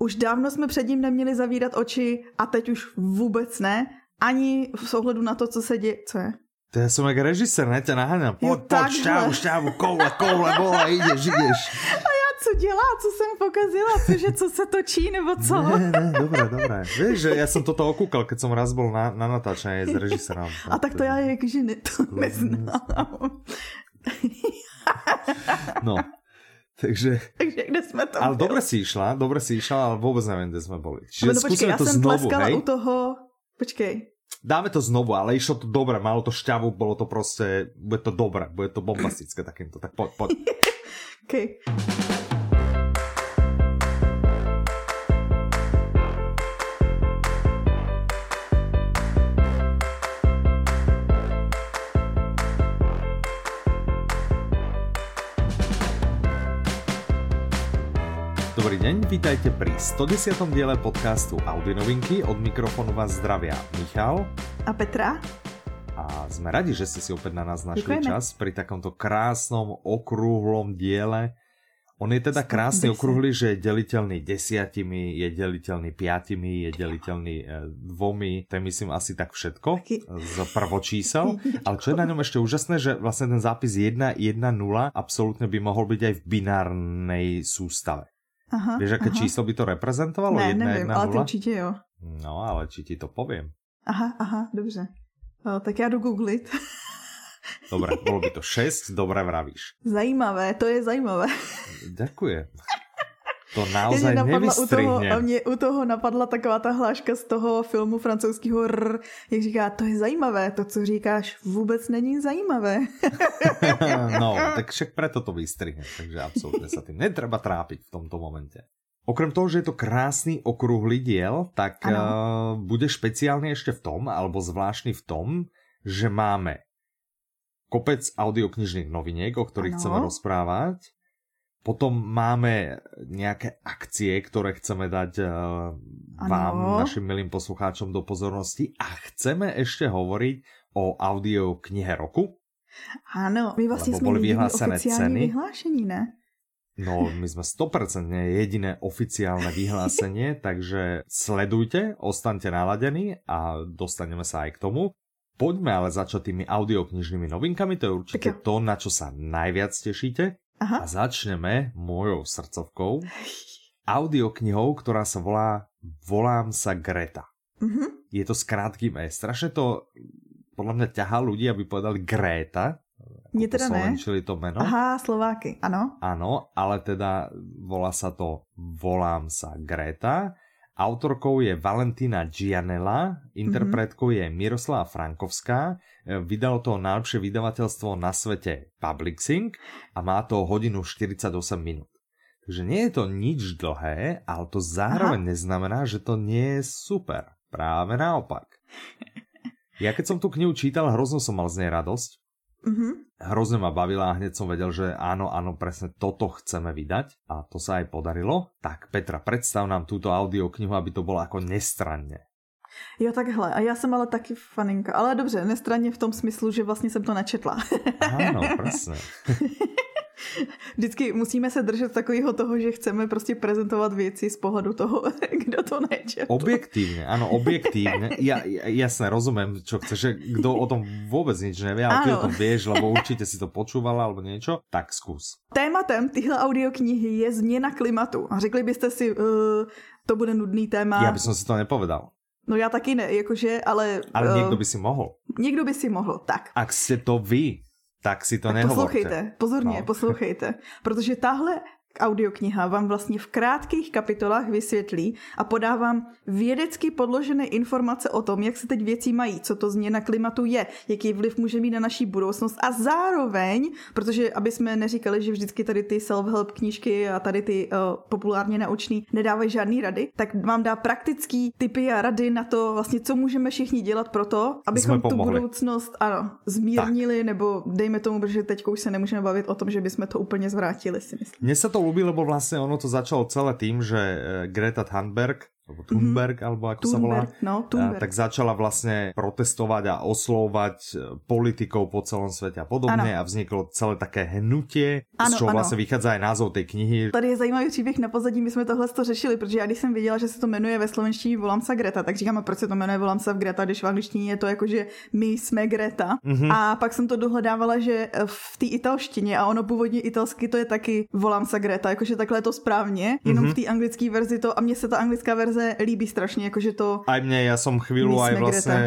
už dávno jsme před ním neměli zavírat oči a teď už vůbec ne. Ani v ohledu na to, co se děje. Co je? To ja som jak režisér, ne ťa naháňam. Poď, poď, šťávu, šťávu, koule, koule, bola, ideš, ideš. A já co dělá, co jsem pokazila, cože, co se točí, nebo co? Ne, ne, dobré, dobré. Vieš, že ja som toto okúkal, keď som raz bol na, na natáčení s režisérom. A tak to já jakože ne, to neznám. No, takže... Takže kde jsme to Ale byli? dobre si išla, dobre si išla, ale vôbec neviem, kde sme boli. No, Čiže no, počkej, já to jsem znovu, tleskala hej? u toho, počkej, Dáme to znovu, ale išlo to dobre, malo to šťavu, bolo to proste, bude to dobre, bude to bombastické takýmto, tak poď, poď. okay. Deň, vítajte pri 110. diele podcastu Audi Novinky. Od mikrofonu vás zdravia Michal A Petra? a sme radi, že ste si opäť na nás našli Ďakujeme. čas pri takomto krásnom okrúhlom diele. On je teda krásny 110. okrúhly, že je deliteľný desiatimi, je deliteľný piatimi, je deliteľný e, dvomi, to je myslím asi tak všetko z prvočísel. Ale čo je na ňom ešte úžasné, že vlastne ten zápis 1, 1, 0 absolútne by mohol byť aj v binárnej sústave. Aha, Vieš, aké aha. číslo by to reprezentovalo? Ne, 1, nevím, 1, ale 0? určitě jo. No, ale či ti to poviem. Aha, aha, dobře. O, tak já jdu googlit. Dobre, bolo by to 6, dobre vravíš. Zajímavé, to je zajímavé. Ďakujem. To Mě naozaj napadla u toho, a mě u toho napadla taková ta hláška z toho filmu francouzského R, jak říká, to je zajímavé, to, co říkáš, vůbec není zajímavé. No, tak však preto to vystrihnem, takže absolútne sa tým netreba trápiť v tomto momente. Okrem toho, že je to krásny okrúhly diel, tak Ano. uh, bude špeciálny ešte v tom, alebo zvláštny v tom, že máme kopec audioknižných noviniek, o ktorých Ano. chceme rozprávať. Potom máme nejaké akcie, ktoré chceme dať uh, vám, Ano. našim milým poslucháčom do pozornosti. A chceme ešte hovoriť o audioknihe roku. Ano, my vlastně jsme boli jediný vyhlásené ceny. vyhlášení, ne? No, my sme 100% jediné oficiálne vyhlásenie, takže sledujte, ostaňte naladení a dostaneme sa aj k tomu. Poďme ale začať tými audioknižnými novinkami, to je určite Tak to, na čo sa najviac tešíte. Aha. A začneme mojou srdcovkou, audioknihou, ktorá sa volá Volám sa Greta. Mhm. Je to s krátkým E. Strašne to podľa mňa ťahá ľudí, aby povedali Gréta. Mně teda ne. To meno. Aha, Slováky, ano. Áno, ale teda volá sa to Volám sa Greta. Autorkou je Valentina Gianella, interpretkou je Miroslava Frankovská. E, Vydalo to najlepšie vydavateľstvo na svete Publixing a má to hodinu 48 minút. Takže nie je to nič dlhé, ale to zároveň neznamená, že to nie je super. Práve naopak. Ja keď som tú knihu čítal, hrozno som mal z nej radosť Mhm. hrozne ma bavila a hneď som vedel, že áno, áno, presne toto chceme vydať a to sa aj podarilo. Tak Petra, predstav nám túto audioknihu, aby to bolo ako nestranne. Jo, takhle. A já jsem ale taky faninka. Ale dobře, nestranně v tom smyslu, že vlastně jsem to nečetla. Áno, presne. Vždycky musíme se držet takového toho, že chceme prostě prezentovat věci z pohledu toho, kdo to nečetl. Objektívne, áno, objektívne. Ja, ja, jasne, rozumiem, čo chceš, že kto o tom vôbec nič nevie, ale ty Áno. o tom vieš, lebo určite si to počúvala alebo niečo, tak skús. Tématem tyhle audioknihy je změna klimatu. A řekli byste si, uh, to bude nudný téma. Ja by som si to nepovedal. No já taky ne, jakože, ale... Ale eh, niekto by si mohol. někdo by si mohl. Tak, Ak ste to vy, tak si to tak nehovorte. poslouchejte, pozorně, No. no. poslouchejte. Protože tahle audiokniha vám vlastně v krátkých kapitolách vysvětlí a podávám vědecky podložené informace o tom, jak se teď věci mají, co to změna klimatu je, jaký vliv může mít na naší budoucnost a zároveň, protože aby jsme neříkali, že vždycky tady ty self-help knížky a tady ty uh, populárně naučný nedávají žádný rady, tak vám dá praktický typy a rady na to, vlastně, co můžeme všichni dělat pro to, abychom tu budoucnost ano, zmírnili, nebo dejme tomu, protože teď už se nemůžeme bavit o tom, že bychom to úplně zvrátili, si myslím. Mne sa to ľúbi, lebo vlastne ono to začalo celé tým, že eh, Greta Thunberg alebo Thunberg, mm-hmm. alebo ako Thunberg, sa volá, no, Thunberg. tak začala vlastne protestovať a oslovať e, politikov po celom svete a podobne ano. a vzniklo celé také hnutie, ano, z čoho ano. vlastně vychádza aj názov tej knihy. Tady je zajímavý příběh na pozadí, my jsme tohle to řešili, protože já když jsem viděla, že se to jmenuje ve slovenštině Volám se Greta, tak říkám, a proč se to jmenuje Volám se Greta, když v angličtině je to jako, že my jsme Greta. Mm-hmm. A pak jsem to dohledávala, že v té italštině, a ono původně italsky to je taky Volám se Greta, jakože takhle je to správně, jenom mm-hmm. v té anglické verzi to, a mně se ta anglická verze líbí strašně, jakože to... Aj mně, já jsem chvíli aj vlastně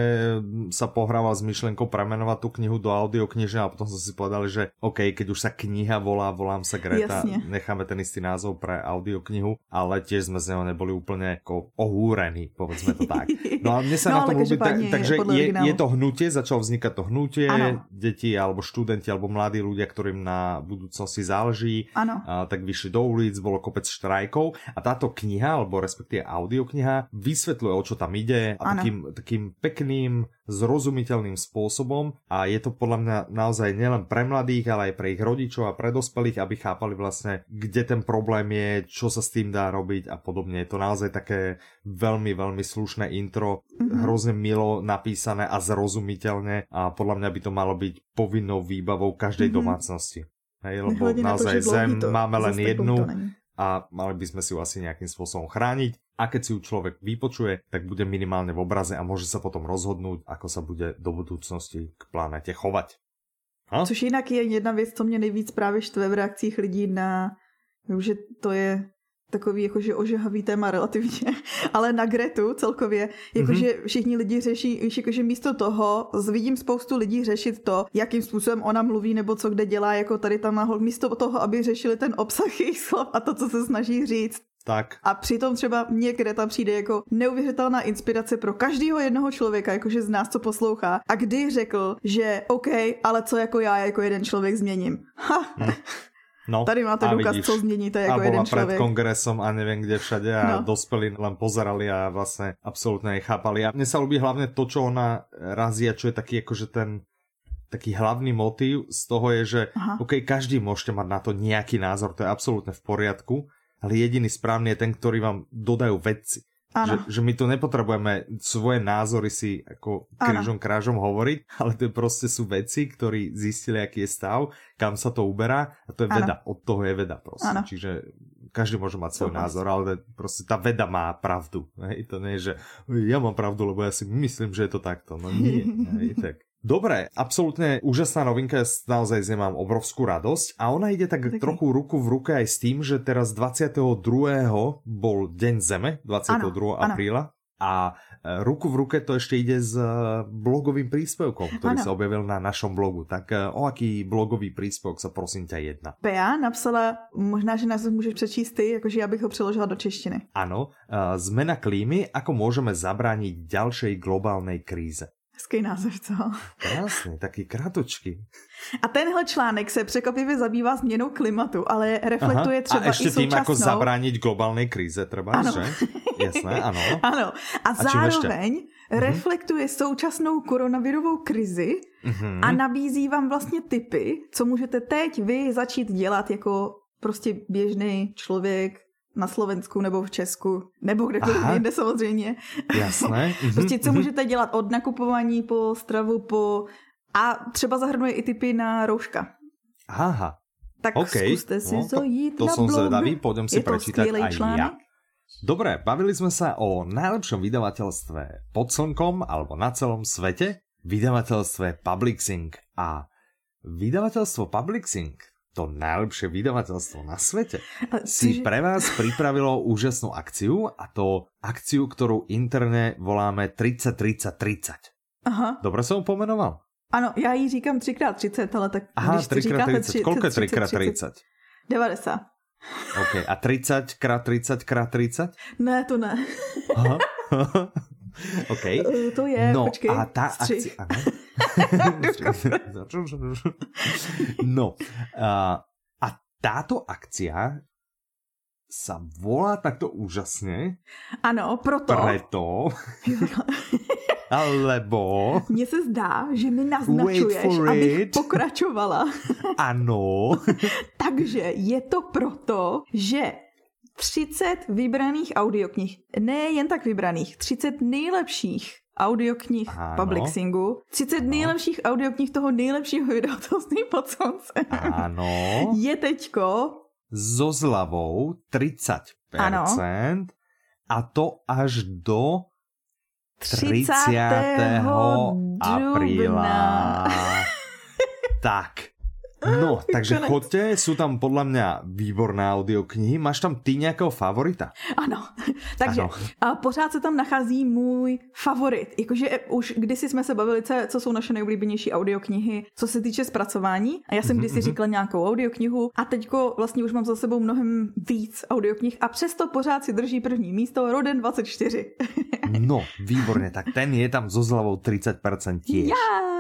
sa pohrával s myšlenkou premenovať tu knihu do audiokniže a potom som si povedal, že OK, keď už sa kniha volá, volám sa Greta, Jasne. necháme ten istý názov pre audioknihu, ale tiež sme z neho neboli úplne ako ohúrení, povedzme to tak. No a mne sa no, na tom ľúbi, tak, takže je, je to hnutie, začalo vznikať to hnutie, ano. deti alebo študenti alebo mladí ľudia, ktorým na budúcnosti záleží, ano. A, tak vyšli do ulic, bolo kopec štrajkov a táto kniha, alebo respektíve audiokniha, vysvetľuje, o čo tam ide a takým, takým pekným, zrozumiteľným spôsobom a je to podľa mňa naozaj nielen pre mladých, ale aj pre ich rodičov a pre dospelých, aby chápali vlastne, kde ten problém je, čo sa s tým dá robiť a podobne. Je to naozaj také veľmi, veľmi slušné intro, mm-hmm. hrozne milo napísané a zrozumiteľne a podľa mňa by to malo byť povinnou výbavou každej mm-hmm. domácnosti. Hej, lebo naozaj to, zem máme len jednu a mali by sme si ju asi nejakým spôsobom chrániť a keď si ju človek vypočuje, tak bude minimálne v obraze a môže sa potom rozhodnúť, ako sa bude do budúcnosti k planete chovať. Ha? Což jinak je jedna věc, co mě nejvíc právě štve v reakcích lidí na, že to je takový jakože ožehavý téma relativně, ale na Gretu celkově, jakože mm-hmm. všichni lidi řeší, víš, jakože místo toho, vidím spoustu lidí řešit to, jakým způsobem ona mluví nebo co kde dělá, jako tady tam místo toho, aby řešili ten obsah jejich slov a to, co se snaží říct, tak. A přitom třeba mně Greta přijde jako neuvěřitelná inspirace pro každého jednoho člověka, jakože z nás, co poslouchá. A kdy řekl, že OK, ale co jako já jako jeden člověk změním. Ha. Hm. No, Tady máte důkaz, vidíš, co změníte jako a jeden člověk. pred kongresom a nevím kde všade a no. dospělí len pozerali a vlastně absolútne nechápali. A mne sa ľubí hlavne to, čo ona razí a čo je taký akože ten taký hlavný motiv z toho je, že Aha. OK, každý môžete mať na to nejaký názor, to je absolútne v poriadku, ale jediný správny je ten, ktorý vám dodajú vedci. Že, že my tu nepotrebujeme svoje názory si ako krížom krážom hovoriť, ale to prostě sú veci, ktorí zistili, aký je stav, kam sa to uberá a to je ano. veda. Od toho je veda prostě. Ano. Čiže každý môže mať svoj názor, ale prostě ta veda má pravdu. Hej? To nie je, že ja mám pravdu, lebo ja si myslím, že je to takto. No nie. Hej? Tak Dobre, absolútne úžasná novinka, ja naozaj z mám obrovskú radosť a ona ide tak okay. trochu ruku v ruke aj s tým, že teraz 22. bol Deň Zeme, 22. Ano, apríla a e, ruku v ruke to ešte ide s e, blogovým príspevkom, ktorý ano. sa objavil na našom blogu. Tak e, o aký blogový príspevok sa prosím ťa jedna? Pea napsala, možná, že nás môžeš přečíst ty, jakože ja bych ho přeložila do češtiny. Áno, zmena klímy, ako môžeme zabrániť ďalšej globálnej kríze. Hezký název, co? Krásný, taky kratočky. A tenhle článek se překvapivě zabývá změnou klimatu, ale reflektuje Aha. třeba a ještě i současnou... tím jako zabránit globální krize třeba, ano. že? Jasné, ano. Ano. A, a zároveň mhm. reflektuje současnou koronavirovou krizi uh-huh. a nabízí vám vlastně typy, co můžete teď vy začít dělat jako prostě běžný člověk, na Slovensku nebo v Česku, nebo kdekoliv jinde samozřejmě. Jasné. prostě co mhm, mhm. můžete dělat od nakupování po stravu, po... A třeba zahrnuje i typy na rouška. Aha. Tak okay. zkuste si no, to jít to, to na som blog. zvedavý, pôjdem si prečítať aj článek. ja. Dobre, bavili sme sa o najlepšom vydavateľstve pod slnkom alebo na celom svete, vydavateľstve Publixing. A vydavateľstvo Publixing to najlepšie vydavateľstvo na svete, si pre vás pripravilo úžasnú akciu a to akciu, ktorú interne voláme 30 30 30. Aha. Dobre som pomenoval? Ano, já ji říkám 3x30, ale tak Aha, když 3x30. Koľko je 3x30? 90. OK, a 30 x 30 x 30? Ne, to ne. Aha. OK. To je, no, počkej, a tá akcia... no, a, a táto akcia sa volá takto úžasne. Ano, proto. Preto. Alebo... Mně se zdá, že mi naznačuješ, abych it. pokračovala. ano. Takže je to proto, že 30 vybraných audioknih. Ne jen tak vybraných, 30 nejlepších audioknih ano. Publixingu, 30 ano. nejlepších audioknih toho nejlepšího vydavatelství pod sluncem. Ano. Je teďko so zľavou 30%. Ano. A to až do 30. 30. apríla. tak. No, takže chodte, sú tam podľa mňa výborné audioknihy. Máš tam ty nějakého favorita? Ano, takže ano. A pořád se tam nachází můj favorit. Jakože už kdysi jsme se bavili, co jsou naše nejoblíbenější audioknihy, co se týče zpracování. A já jsem kdysi mm-hmm. říkala nějakou audioknihu a teďko vlastně už mám za sebou mnohem víc audioknih a přesto pořád si drží první místo Roden 24. no, výborně, tak ten je tam so zľavou 30% tiež. Ja.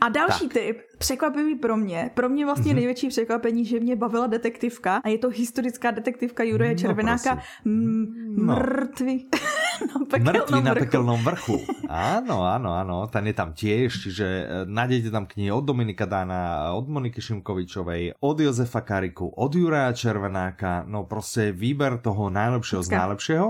A další tak. tip, překvapivý pro mě, pro mě vlastně mm-hmm. největší překvapení, že mě bavila detektivka a je to historická detektivka Juraje no, Červenáka m- no. mrtvý. na pekelnom na pekelnom vrchu. Áno, áno, áno, ten je tam tiež, čiže e, nájdete tam knihy od Dominika Dána, od Moniky Šimkovičovej, od Jozefa Kariku, od Juraja Červenáka, no prostě výber toho najlepšieho z najlepšieho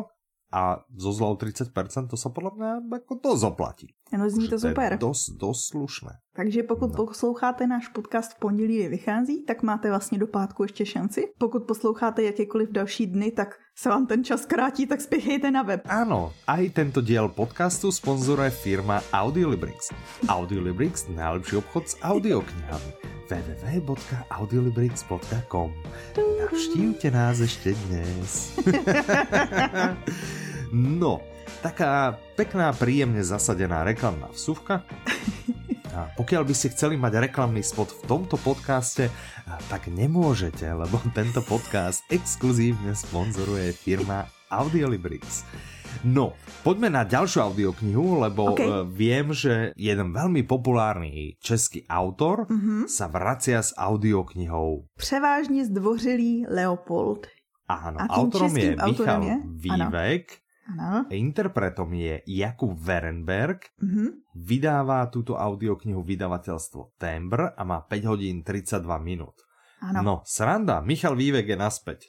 a zo zlou 30% to se podle mě jako to zaplatí. Ano, zní to super. To dost, dost slušné. Takže pokud no. posloucháte náš podcast v pondělí, kdy vychází, tak máte vlastně do pátku ještě šanci. Pokud posloucháte jakékoliv další dny, tak se vám ten čas krátí, tak spěchejte na web. Ano, a i tento diel podcastu sponzoruje firma Audiolibrix. Audiolibrix, nejlepší obchod s audioknihami www.audiolibrix.com Navštívte nás ešte dnes. no, taká pekná, príjemne zasadená reklamná vsuvka. A pokiaľ by ste chceli mať reklamný spot v tomto podcaste, tak nemôžete, lebo tento podcast exkluzívne sponzoruje firma Audiolibrix. No, poďme na ďalšiu audioknihu, lebo okay. uh, viem, že jeden veľmi populárny český autor mm-hmm. sa vracia s audioknihou. Převážně zdvořilý Leopold. Áno, autorom je Michal je? Vývek. Ano. Ano. Interpretom je Jakub Verenberg. Mm-hmm. Vydává túto audioknihu vydavateľstvo Tembr a má 5 hodín 32 minút. Ano. No, sranda, Michal Vývek je naspäť.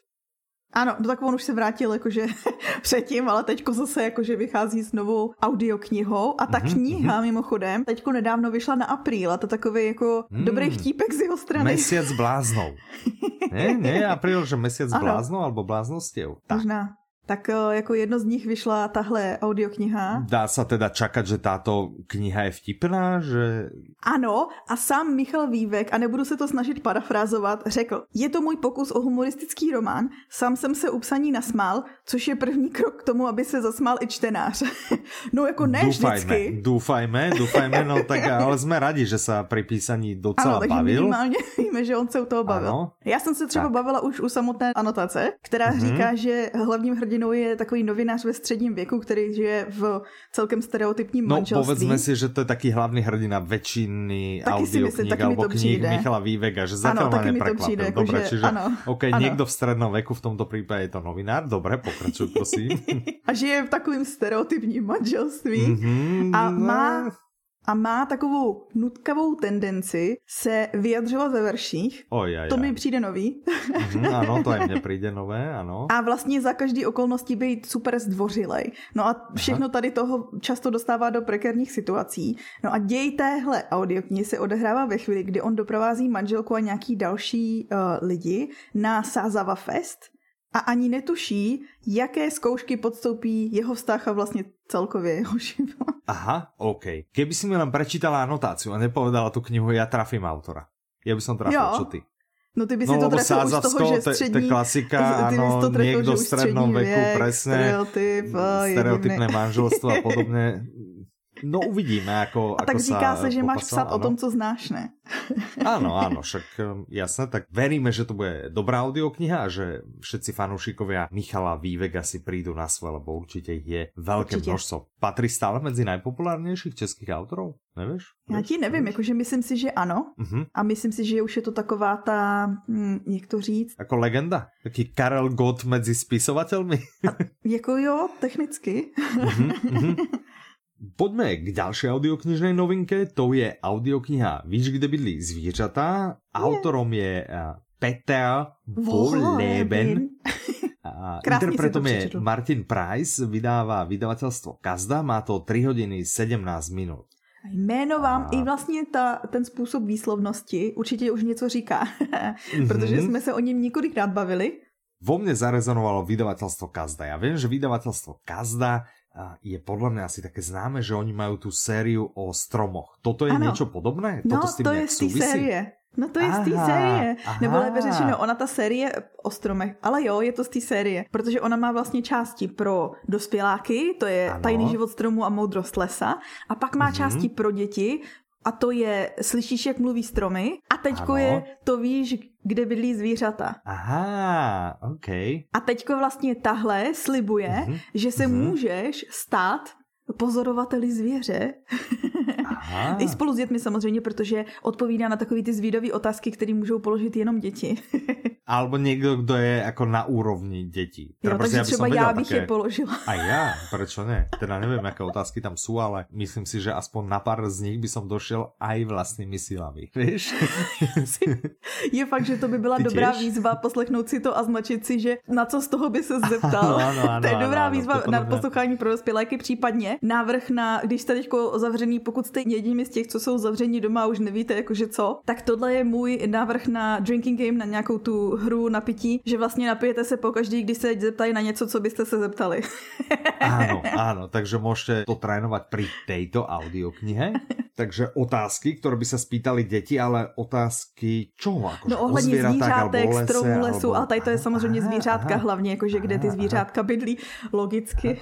Ano, no tak on už se vrátil jakože předtím, ale teďko zase jakože vychází s novou audioknihou a ta mm-hmm, kniha mm-hmm. mimochodem teďko nedávno vyšla na apríl a to takový jako mm, dobrý chtípek z jeho strany. Mesiac bláznou. ne, ne, apríl, že mesiac bláznou alebo bláznostěv. Možná. Tak eh, jako jedno z nich vyšla tahle audiokniha. Dá se teda čakat, že táto kniha je vtipná, že... Ano, a sám Michal Vývek, a nebudu se to snažit parafrázovat, řekl, je to můj pokus o humoristický román, sám jsem se u psaní nasmál, což je první krok k tomu, aby se zasmál i čtenář. no jako ne dúfajme, vždycky. Dúfajme, dúfajme, no tak ale jsme rádi, že se pri písaní docela ano, bavil. minimálně víme, že on se u toho bavil. Ano. Já jsem se třeba tak. bavila už u samotné anotace, která mm-hmm. říká, že hlavním hrdinou hrdinou je takový novinář ve středním věku, který žije v celkem stereotypním no, manželství. No povedzme si, že to je taký hlavní hrdina väčšiny audiokníh alebo kníh Michala Vývega, že zatiaľ ma neprekvapil. Jako, Dobre, že, čiže ano, OK, ano. niekto v strednom veku v tomto prípade je to novinár. Dobre, pokračuj prosím. a žije v takovým stereotypním manželství mm-hmm, a má a má takovou nutkavou tendenci se vyjadřovat ve verších. Oj, aj, to mi přijde nový. Mm, ano, to je mně přijde nové, ano. A vlastně za každý okolností být super zdvořilej. No a všechno tady toho často dostává do prekérních situací. No a děj téhle audioknihy se odehrává ve chvíli, kdy on doprovází manželku a nějaký další uh, lidi na Sázava Fest, a ani netuší, jaké zkoušky podstoupí jeho vztah a vlastně celkově jeho život. Aha, OK. Keby si mi len prečítala anotáciu a nepovedala tu knihu, ja trafím autora. Ja by som trafil, jo. čo ty? No ty by si no, to trefil už z toho, že střední... To je klasika, ano, to trefil, niekto v strednom veku, presne. Stereotyp, stereotypné manželstvo a podobne. No uvidíme, ako, A tak ako říká sa se, že máš psát ano. o tom, co znáš, ne? Áno, áno, však um, jasné, tak veríme, že to bude dobrá audiokniha a že všetci fanúšikovia Michala Vývega si prídu na svoje, lebo určite ich je veľké určite. množstvo. Patrí stále medzi najpopulárnejších českých autorov? Nevíš? Já ti nevím, jakože myslím si, že ano. Uh-huh. A myslím si, že už je to taková ta, hm, jak to říct? Jako legenda? Taký Karel Gott mezi spisovatelmi? A, jako jo, technicky. Uh-huh, uh-huh. Poďme k ďalšej audioknižnej novinke, to je audiokniha Víš, kde bydlí zvířata. Autorom je eh, Peter Wolleben. interpretom je Martin Price, vydává vydavatelstvo Kazda, má to 3 hodiny 17 minut. Jméno vám a... i vlastně ta, ten způsob výslovnosti určitě už něco říká, protože jsme se o něm několikrát bavili. Vo mne zarezonovalo vydavatelstvo Kazda. Ja viem, že vydavatelstvo Kazda je podľa mňa asi také známe, že oni majú tú sériu o stromoch. Toto je ano. niečo podobné? No, Toto s tým to je z té série. No to je aha, z té série. Aha. Nebo lépe řečeno, ona ta série o stromech, ale jo, je to z té série, protože ona má vlastně části pro dospěláky, to je ano. tajný život stromu a moudrost lesa, a pak má mm-hmm. části pro děti, a to je Slyšíš, jak mluví stromy a teďko ano. je To víš, kde bydlí zvířata. Aha, OK. A teďko vlastně tahle slibuje, mm-hmm. že se mm-hmm. můžeš stát pozorovateli zvěře. Aha. I spolu s dětmi samozřejmě, protože odpovídá na takové ty zvídavé otázky, které můžou položit jenom děti. Alebo někdo, kdo je jako na úrovni dětí. Jo, takže ja třeba já bych také... je položila. A já, proč ne? Teda nevím, jaké otázky tam jsou, ale myslím si, že aspoň na pár z nich by som došel aj vlastnými silami. Víš? je fakt, že to by byla Ty dobrá těž? výzva poslechnout si to a značit si, že na co z toho by se zeptal. Ano, ano, ano, to je dobrá ano, výzva na poslouchání pro dospěláky, případně návrh na, když jste teď zavřený, pokud jste jedním z těch, co jsou zavření doma a už nevíte jakože co, tak tohle je můj návrh na drinking game, na nějakou tu hru na pití, že vlastně napijete se pokaždý, když se zeptají na něco, co byste se zeptali. áno, áno, takže môžete to trénovať pri tejto audioknihe. Takže otázky, ktoré by sa spýtali deti, ale otázky čoho? Akože no ohledně zvířátek, stromu, lesu, alebo... a tady to je samozřejmě aha, zvířátka aha, hlavně, jakože kde ty zvířátka bydlí, logicky.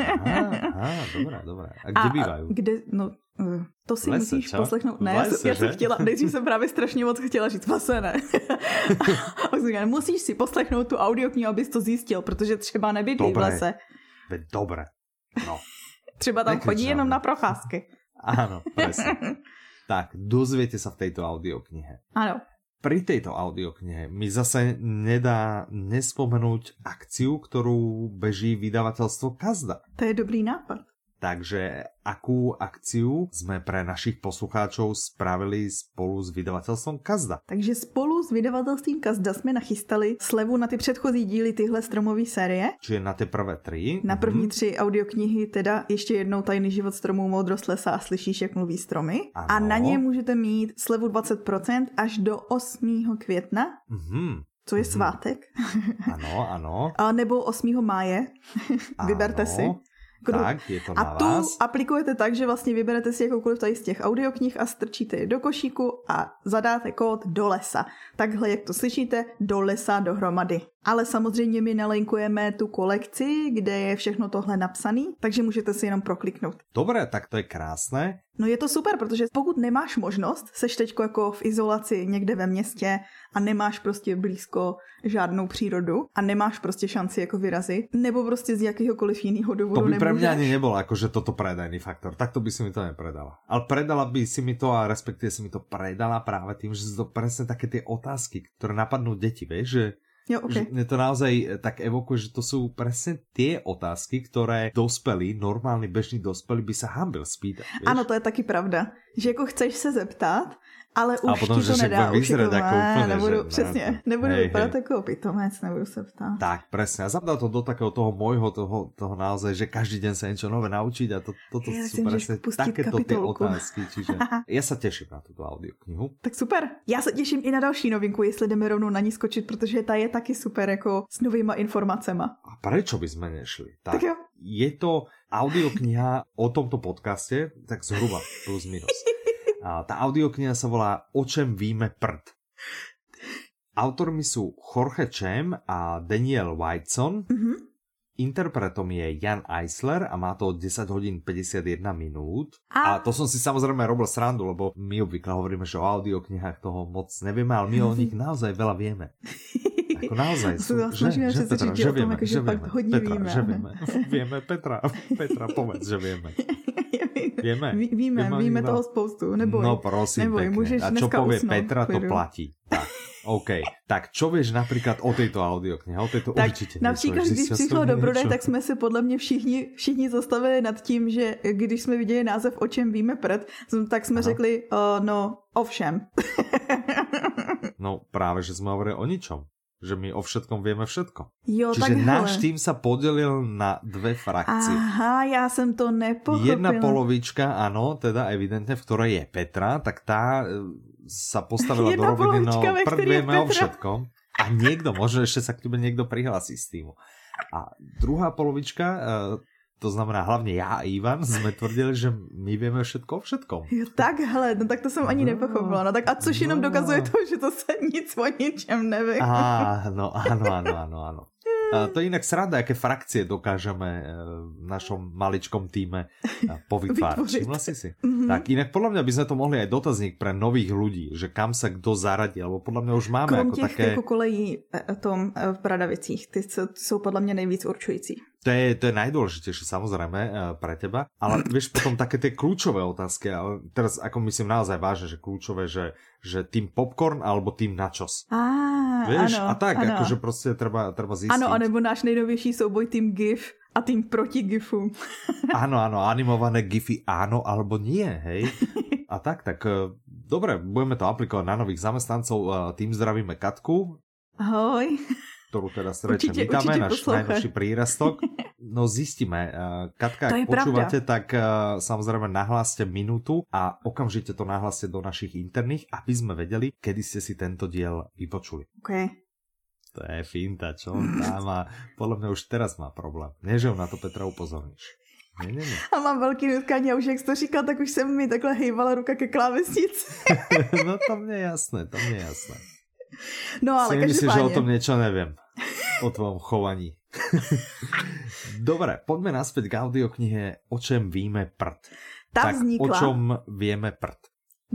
Aha, aha, dobré, dobré. A kde a, bývají? Kde, no, eh, to si lese, musíš čo? poslechnout. Ne, lese, já, jsem chtěla, nejdřív jsem právě strašně moc chtěla říct, lese ne. musíš si poslechnout tu audioknihu, abys to zjistil, protože třeba nebydlí v lese. Dobré, no. třeba tam chodí jenom na procházky. Áno, presne. tak, dozviete sa v tejto audioknihe. Áno. Pri tejto audioknihe mi zase nedá nespomenúť akciu, ktorú beží vydavateľstvo Kazda. To je dobrý nápad. Takže akú akciu jsme pre našich poslucháčov spravili spolu s vydavatelstvom Kazda? Takže spolu s vydavatelstvím Kazda jsme nachystali slevu na ty předchozí díly tyhle stromové série. Čiže na ty prvé tři? Na první mm-hmm. tři audioknihy, teda ještě jednou Tajný život stromů, Moudrost lesa a Slyšíš, jak mluví stromy. Ano. A na ně můžete mít slevu 20% až do 8. května. Mm-hmm. Co je mm-hmm. svátek. Ano, ano. A nebo 8. máje. Vyberte si. Kdo... Tak, je to a na tu vás. aplikujete tak, že vlastně vyberete si jakoukoliv tady z těch audioknih a strčíte je do košíku a zadáte kód do lesa. Takhle, jak to slyšíte, do lesa dohromady. Ale samozřejmě my nalinkujeme tu kolekci, kde je všechno tohle napsané, takže můžete si jenom prokliknout. Dobré, tak to je krásné. No je to super, protože pokud nemáš možnost, seš teď jako v izolaci někde ve městě a nemáš prostě blízko žádnou přírodu a nemáš prostě šanci jako vyrazit, nebo prostě z jakéhokoliv jiného důvodu To by pre mňa ani nebolo akože toto predajný faktor. Takto by si mi to nepredala. Ale predala by si mi to a respektíve si mi to predala práve tým, že sú to presne také tie otázky, ktoré napadnú deti, vieš, že Jo, okay. Že to naozaj eh, tak evokuje, že to sú presne tie otázky, ktoré dospelí, normálny bežný dospelý by sa hambil spýtať. Vieš? Ano, to je taky pravda. Že jako chceš se zeptat, ale už a potom, ti to nedá. Už jako, jako úplně, nebudu, že, přesně, ne, nebudu hej, vypadat hej. jako pitomec, nebudu se ptát. Tak, presne. A zabdá to do takého toho môjho, toho, toho naozaj, že každý deň sa niečo nové naučiť a to, toto ja sú presne takéto tie otázky. Čiže ja sa teším na túto audioknihu. Tak super. Já se těším i na další novinku, jestli jdeme rovnou na ní skočit, protože ta je taky super jako s novýma informacema. A prečo by sme nešli? Tak, tak jo. Je to audiokniha o tomto podcaste, tak zhruba plus minus. A tá audiokniha sa volá O čem víme prd. Autormi sú Jorge Chem a Daniel Whiteson. Mm-hmm. Interpretom je Jan Eisler a má to 10 hodín 51 minút. A... a to som si samozrejme robil srandu, lebo my obvykle hovoríme, že o audioknihách toho moc nevieme, ale my o nich naozaj veľa vieme. Ako naozaj sú, že, že, že, Petra, že vieme, že vieme, Petra, že vieme, vieme, Petra, Petra, povedz, že vieme. Vieme. Ví, víme, víme, víme toho spoustu. Neboj. No prosím neboj, pekne. Můžeš A čo povie Petra, to platí. Tak. OK. Tak čo vieš například o této audioknihe? O této tak určitě Například, když přišlo do Brode, tak jsme se podle mě všichni, všichni zastavili nad tím, že když jsme viděli název O čem víme prd, tak jsme ano. řekli, uh, no, ovšem. no právě, že jsme hovorili o ničom že my o všetkom vieme všetko. Jo, Čiže takhle. náš tým sa podelil na dve frakcie. Aha, já jsem to nepochopila. Jedna polovička, áno, teda evidentne, v ktorej je Petra, tak tá e, sa postavila Jedna do roviny, no prd vieme o všetkom. A niekto, možno ešte sa k tebe niekto prihlási s týmu. A druhá polovička, e, to znamená hlavne ja a Ivan, sme tvrdili, že my vieme všetko o všetkom. Jo, takhle, no tak to jsem ani No. nepochopila. No tak a což jenom No. dokazuje to, že to se nic o ničem neví. Áno, áno, áno, áno, áno. A to je inak sranda, aké frakcie dokážeme e, v našom maličkom týme e, povytvárať. Vytvoriť. Všimla si si? Mhm. Tak inak podľa mňa by sme to mohli aj dotazník pre nových ľudí, že kam sa kto zaradí, alebo podľa mňa už máme Krom ako těch také... jako kolejí eh, tom eh, v Bradavicích, ty jsou podle mě nejvíc určující. To je, to je najdôležitejšie samozrejme pre teba, ale vieš potom také tie kľúčové otázky, ale teraz ako myslím naozaj vážne, že kľúčové, že, že tým popcorn alebo tým načos. Á, Vieš, ano, a tak, ano. akože proste treba, treba zistiť. Ano, anebo náš nejnovější souboj tým GIF a tým proti GIFu. Áno, áno, animované gify áno alebo nie, hej. A tak, tak e, dobre, budeme to aplikovať na nových zamestnancov. E, Tým zdravíme Katku, Ahoj. Ktorú teda srdečne Určite- vítame, určite náš najnovší prírastok. No zistíme, e, Katka, To ak počúvate, tak e, samozrejme nahláste minútu a okamžite to nahláste do našich interných, aby sme vedeli, kedy ste si tento diel vypočuli. Okay. To je finta, čo? Tá má, podľa mňa už teraz má problém. Nie, že na to Petra upozorníš. Nie, nie, nie. A mám velký nutkání a už jak jsi to říkal, tak už jsem mi takhle hejvala ruka ke klávesnici. No to mne je jasné, to mne je jasné. No ale si nemyslíš, že o tom niečo neviem. O tvojom chovaní. Dobre, poďme naspäť k audioknihe O čem víme prd. Tam tak vznikla, o čom vieme prd.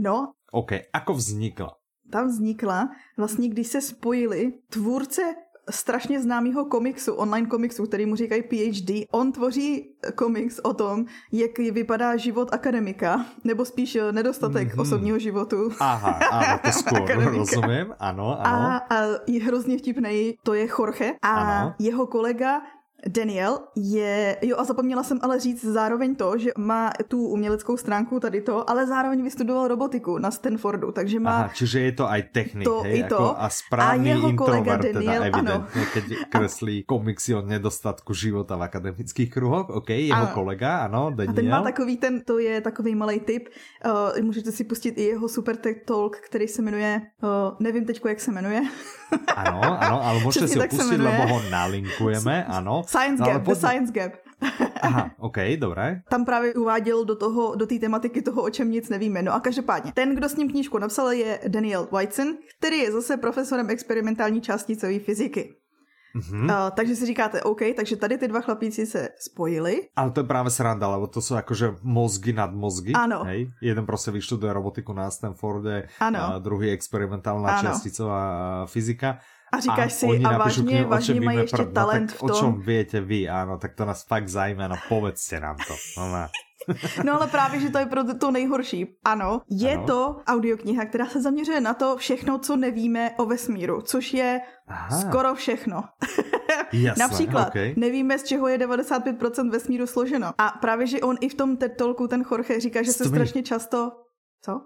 no, OK, ako vznikla? tam vznikla vlastně, když se spojili tvůrce strašně známého komiksu, online komiksu, který mu říkají PhD. On tvoří komiks o tom, jak vypadá život akademika, nebo spíš nedostatek Mhm. mm-hmm. osobního životu. Aha, áno, to Akademika. rozumiem. Áno, áno. A, a je hrozně vtipnej, to je Jorge a Ano. jeho kolega Daniel je, jo a zapomněla jsem ale říct zároveň to, že má tu uměleckou stránku tady to, ale zároveň vystudoval robotiku na Stanfordu, takže má Aha, čiže je to aj technik, To hej, i to. ako, a správny A jeho kolega introvert, teda Daniel, evidentne, keď kreslí komiksy o nedostatku života v akademických kruhoch, OK, jeho Ano. kolega, ano, A ten má Daniel. takový ten, to je takový malý tip, uh, můžete si pustit i jeho super tech talk, který se jmenuje, uh, nevím teďko, jak se jmenuje, Áno, áno, ale Přesně si ho jmenuje. lebo ho nalinkujeme, áno. Science No, Gap, The poďme- Science Gap. Aha, OK, dobré. Tam právě uváděl do toho, do té tematiky toho, o čem nic nevíme. No a každopádně, ten, kdo s ním knížku napsal, je Daniel Whiteson, který je zase profesorem experimentální částicové fyziky. Mhm. Uh, takže si říkáte, OK, takže tady ty dva chlapíci se spojili. Ale to je práve sranda, lebo to sú akože mozgy nad mozgy. Áno. Hej? Jeden proste vyštuduje robotiku na Stanforde, Áno. a druhý experimentálna Áno. časticová fyzika. A říkáš si, oni a vážně, knihu, o čem vážně mají ještě. No, talent tak v O čom tom. viete vy, áno, tak to nás fakt zajímá, no povedzte nám to. No. No ale právě, že to je pro to nejhorší. Ano, je Ano. to audiokniha, která se zaměřuje na to všechno, co nevíme o vesmíru, což je Aha, skoro všechno. jasné, Například okay. nevíme, z čeho je 95% vesmíru složeno. A právě, že on i v tom TED Talku, ten Jorge, říká, že se strašně často... Co?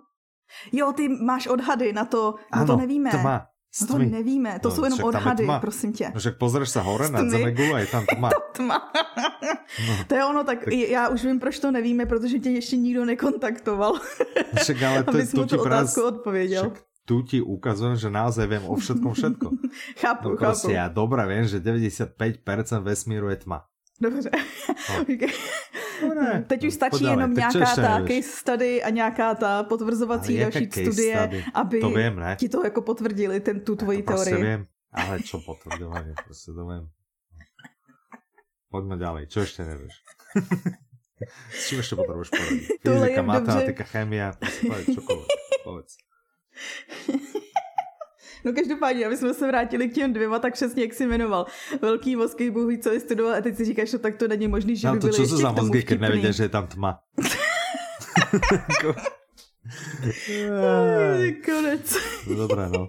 Jo, ty máš odhady na to, no to nevíme. tma. No to nevíme, to No, jsou jenom je odhady, tma. prosím tě. No však pozrieš sa hore na. Zemegulu a je tam tma. Tma. To je ono, tak, já už vím, proč to nevíme, protože tě ještě nikdo nekontaktoval, Však ale to, abys tu mu ti tu otázku odpověděl. však tu ti ukazujem, že naozaj viem o všetkom všetko. Chápu, No chápu. proste ja dobre viem, že 95% vesmíru je tma. Dobře. Okay. Dobre. Teď už stačí Poď ďalej, jenom nějaká ta case study a nějaká ta potvrzovací další studie, study? aby To viem, ne? ti to jako potvrdili, ten, tu tvoji to proste teorii. viem. Ale čo potvrdovanie, proste to viem. Poďme ďalej, čo ešte nevieš? S čím ešte potrebuješ poradiť? Tohle Fyzika, matematika, proste povedz čokoľvek. Povedz. No každopádně, aby jsme se vrátili k těm dvěma, tak přesně jak jsi jmenoval. Velký mozky, Bůh ví, co je studoval a teď si říkáš, že tak to není možný, že No by to čo ještě sú za mozgy, nevidia, že je tam tma? Konec. dobré, no.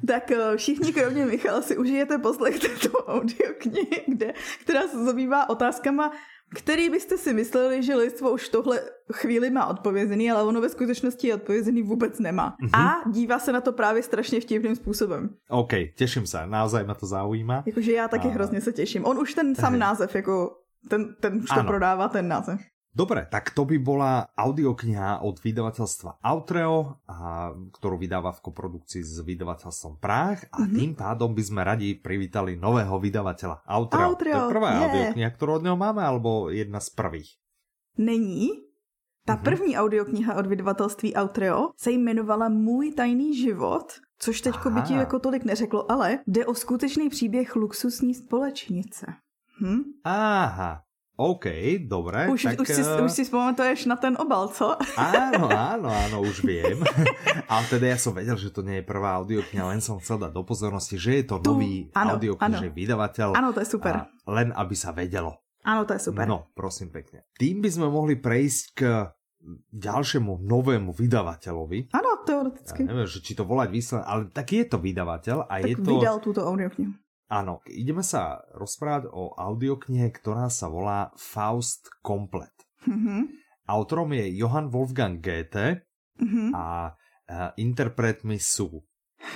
tak eh, všichni kromě Michala si užijete poslech této audioknihy, kde, která se zabývá otázkama, který byste si mysleli, že lidstvo už tohle chvíli má odpovězený, ale ono ve skutečnosti odpovězený vůbec nemá. Mm-hmm. A dívá se na to právě strašně vtipným způsobem. OK, těším se, naozaj ma to zaujíma. Jakože já taky a... hrozně se těším. On už ten sám název, jako ten, ten už to ano. prodává ten název. Dobre, tak to by bola audiokniha od vydavateľstva Outreo, a, ktorú vydáva v koprodukcii s vydavateľstvom Práh a mm -hmm. tým pádom by sme radi privítali nového vydavateľa Outreo. Outreo to je prvá yeah. audiokniha, ktorú od neho máme, alebo jedna z prvých? Není. Ta mm -hmm. první audiokniha od vydavatelství Outreo se jmenovala Můj tajný život, což teďko by ti jako tolik neřeklo, ale jde o skutečný příběh luxusní společnice. Hm? Aha, OK, dobre. Už, tak, už, si, uh... už si spomentuješ na ten obal, co? Áno, áno, áno, už viem. Ale teda ja som vedel, že to nie je prvá audiokniha, len som chcel dať do pozornosti, že je to tu, nový audioknižný vydavateľ. Áno, to je super. len aby sa vedelo. Áno, to je super. No, prosím pekne. Tým by sme mohli prejsť k ďalšiemu novému vydavateľovi. Áno, teoreticky. Ja neviem, že či to volať výsledne, ale tak je to vydavateľ a tak je to... vydal túto audioknihu. Áno, ideme sa rozprávať o audioknihe, ktorá sa volá Faust Komplet. Mm-hmm. Autorom je Johann Wolfgang Goethe mm-hmm. a, a interpretmi sú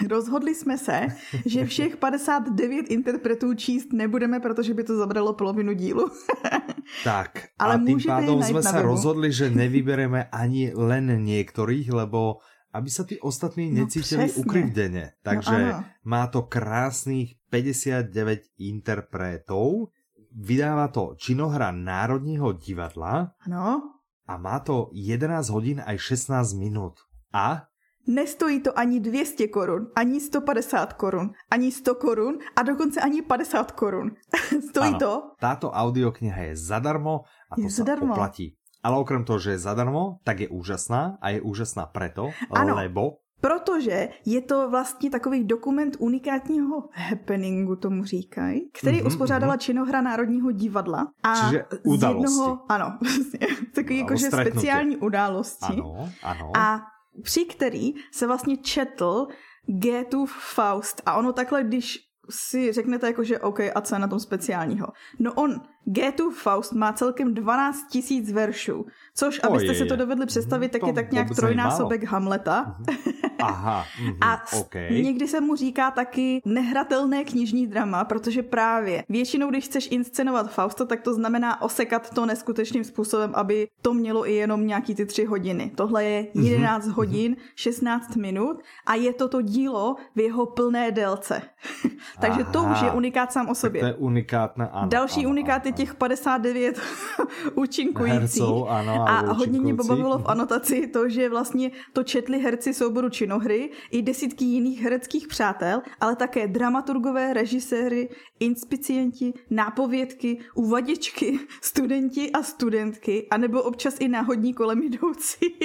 Rozhodli jsme se, že všech 59 interpretů číst nebudeme, protože by to zabralo polovinu dílu. tak, Ale a tým pádom sme sa rozhodli, že nevybereme ani len niektorých, lebo aby sa tí ostatní no, necítili no, ukrivdene. Takže no, má to krásnych 59 interpretov, vydáva to činohra Národního divadla ano. a má to 11 hodin aj 16 minut. A Nestojí to ani 200 korun, ani 150 korun, ani 100 korun a dokonce ani 50 korun. Stojí ano, to. Táto audiokniha je zadarmo a to je sa zadarmo. oplatí. Ale okrem toho, že je zadarmo, tak je úžasná a je úžasná preto, ano. lebo Protože je to vlastně takový dokument unikátního happeningu, tomu říkají, který mm-hmm, uspořádala mm-hmm. činohra Národního divadla. A Čiže události. Z jednoho, ano, vlastně, takový jakože speciální události. Ano, ano. A při který se vlastně četl Goethův Faust. A ono takhle, když si řeknete jako, že OK, a co je na tom speciálního? No on, Goethův Faust má celkem 12 tisíc veršů, což, abyste si to dovedli představit, tak je tak nějak trojnásobek Hamleta. Mhm. Aha, mm, a okay. někdy se mu říká taky nehratelné knižní drama, protože právě většinou, když chceš inscenovat Fausta, tak to znamená osekat to neskutečným způsobem, aby to mělo i jenom nějaký ty tři hodiny. Tohle je 11 mm-hmm. hodin, 16 minut a je to to dílo v jeho plné délce. Takže Aha, to už je unikát sám o sobě. to je unikátné, ano. Další ano, unikát je těch 59 účinkujících. Herců, ano, a, a hodně mě pobavilo v anotaci to, že vlastně to četli herci souboru činohry i desítky jiných hereckých přátel, ale také dramaturgové, režiséry, inspicienti, nápovědky, uvaděčky, studenti a studentky, anebo občas i náhodní kolem jdoucí.